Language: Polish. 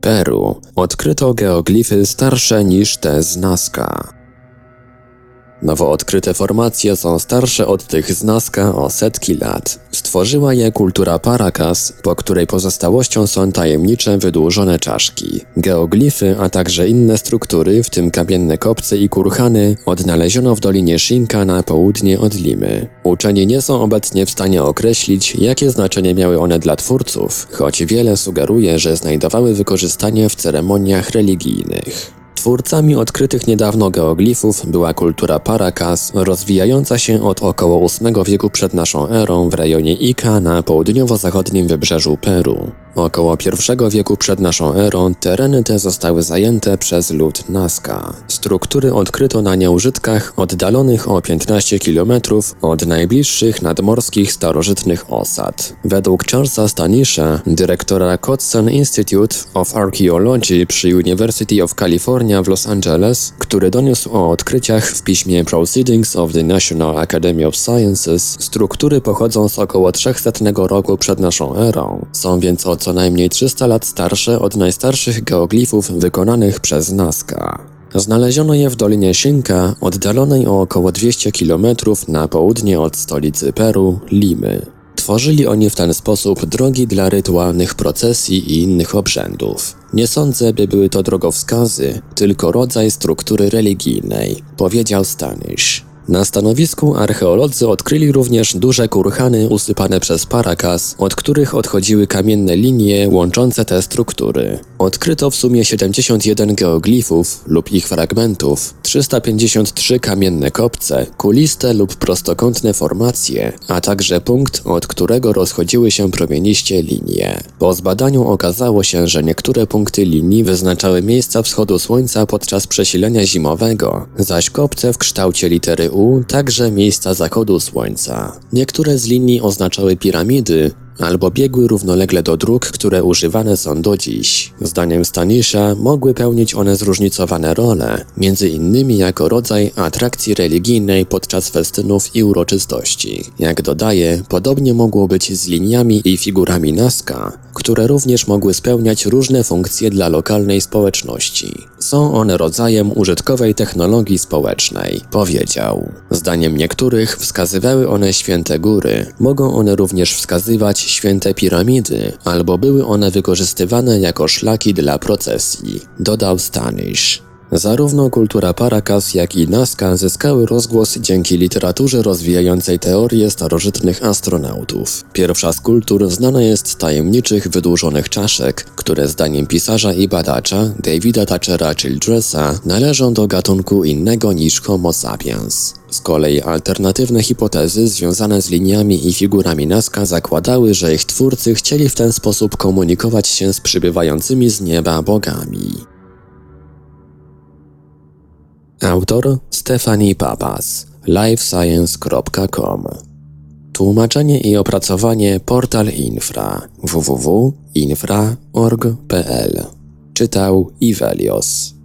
Peru odkryto geoglify starsze niż te z Nazca. Nowo odkryte formacje są starsze od tych z Nazca o setki lat. Stworzyła je kultura Paracas, po której pozostałością są tajemnicze wydłużone czaszki. Geoglify, a także inne struktury, w tym kamienne kopce i kurhany, odnaleziono w Dolinie Shinka na południe od Limy. Uczeni nie są obecnie w stanie określić, jakie znaczenie miały one dla twórców, choć wiele sugeruje, że znajdowały wykorzystanie w ceremoniach religijnych. Twórcami odkrytych niedawno geoglifów była kultura Paracas, rozwijająca się od około VIII wieku przed naszą erą w rejonie Ica na południowo-zachodnim wybrzeżu Peru. Około I wieku przed naszą erą tereny te zostały zajęte przez lud Nazca. Struktury odkryto na nieużytkach oddalonych o 15 km od najbliższych nadmorskich starożytnych osad. Według Charlesa Stanisha, dyrektora Cotson Institute of Archaeology przy University of California w Los Angeles, który doniósł o odkryciach w piśmie Proceedings of the National Academy of Sciences, struktury pochodzą z około 300 roku przed naszą erą. Są więc o co najmniej 300 lat starsze od najstarszych geoglifów wykonanych przez Nazca. Znaleziono je w Dolinie Shinka, oddalonej o około 200 km na południe od stolicy Peru, Limy. Tworzyli oni w ten sposób drogi dla rytualnych procesji i innych obrzędów. Nie sądzę, by były to drogowskazy, tylko rodzaj struktury religijnej, powiedział Stanish. Na stanowisku archeolodzy odkryli również duże kurhany usypane przez Paracas, od których odchodziły kamienne linie łączące te struktury. Odkryto w sumie 71 geoglifów lub ich fragmentów, 353 kamienne kopce, kuliste lub prostokątne formacje, a także punkt, od którego rozchodziły się promieniście linie. Po zbadaniu okazało się, że niektóre punkty linii wyznaczały miejsca wschodu słońca podczas przesilenia zimowego, zaś kopce w kształcie litery Także miejsca zachodu słońca. Niektóre z linii oznaczały piramidy, albo biegły równolegle do dróg, które używane są do dziś. Zdaniem Stanisza mogły pełnić one zróżnicowane role, między innymi jako rodzaj atrakcji religijnej podczas festynów i uroczystości. Jak dodaje, podobnie mogło być z liniami i figurami Nazca, które również mogły spełniać różne funkcje dla lokalnej społeczności. Są one rodzajem użytkowej technologii społecznej, powiedział. Zdaniem niektórych wskazywały one święte góry. Mogą one również wskazywać święte piramidy, albo były one wykorzystywane jako szlaki dla procesji, dodał Stanish. Zarówno kultura Paracas, jak i Nazca zyskały rozgłos dzięki literaturze rozwijającej teorie starożytnych astronautów. Pierwsza z kultur znana jest z tajemniczych wydłużonych czaszek, które zdaniem pisarza i badacza Davida Thatchera Childressa należą do gatunku innego niż Homo sapiens. Z kolei alternatywne hipotezy związane z liniami i figurami Nazca zakładały, że ich twórcy chcieli w ten sposób komunikować się z przybywającymi z nieba bogami. Autor Stephanie Papas, livescience.com Tłumaczenie i opracowanie Portal Infra www.infra.org.pl Czytał Ivelios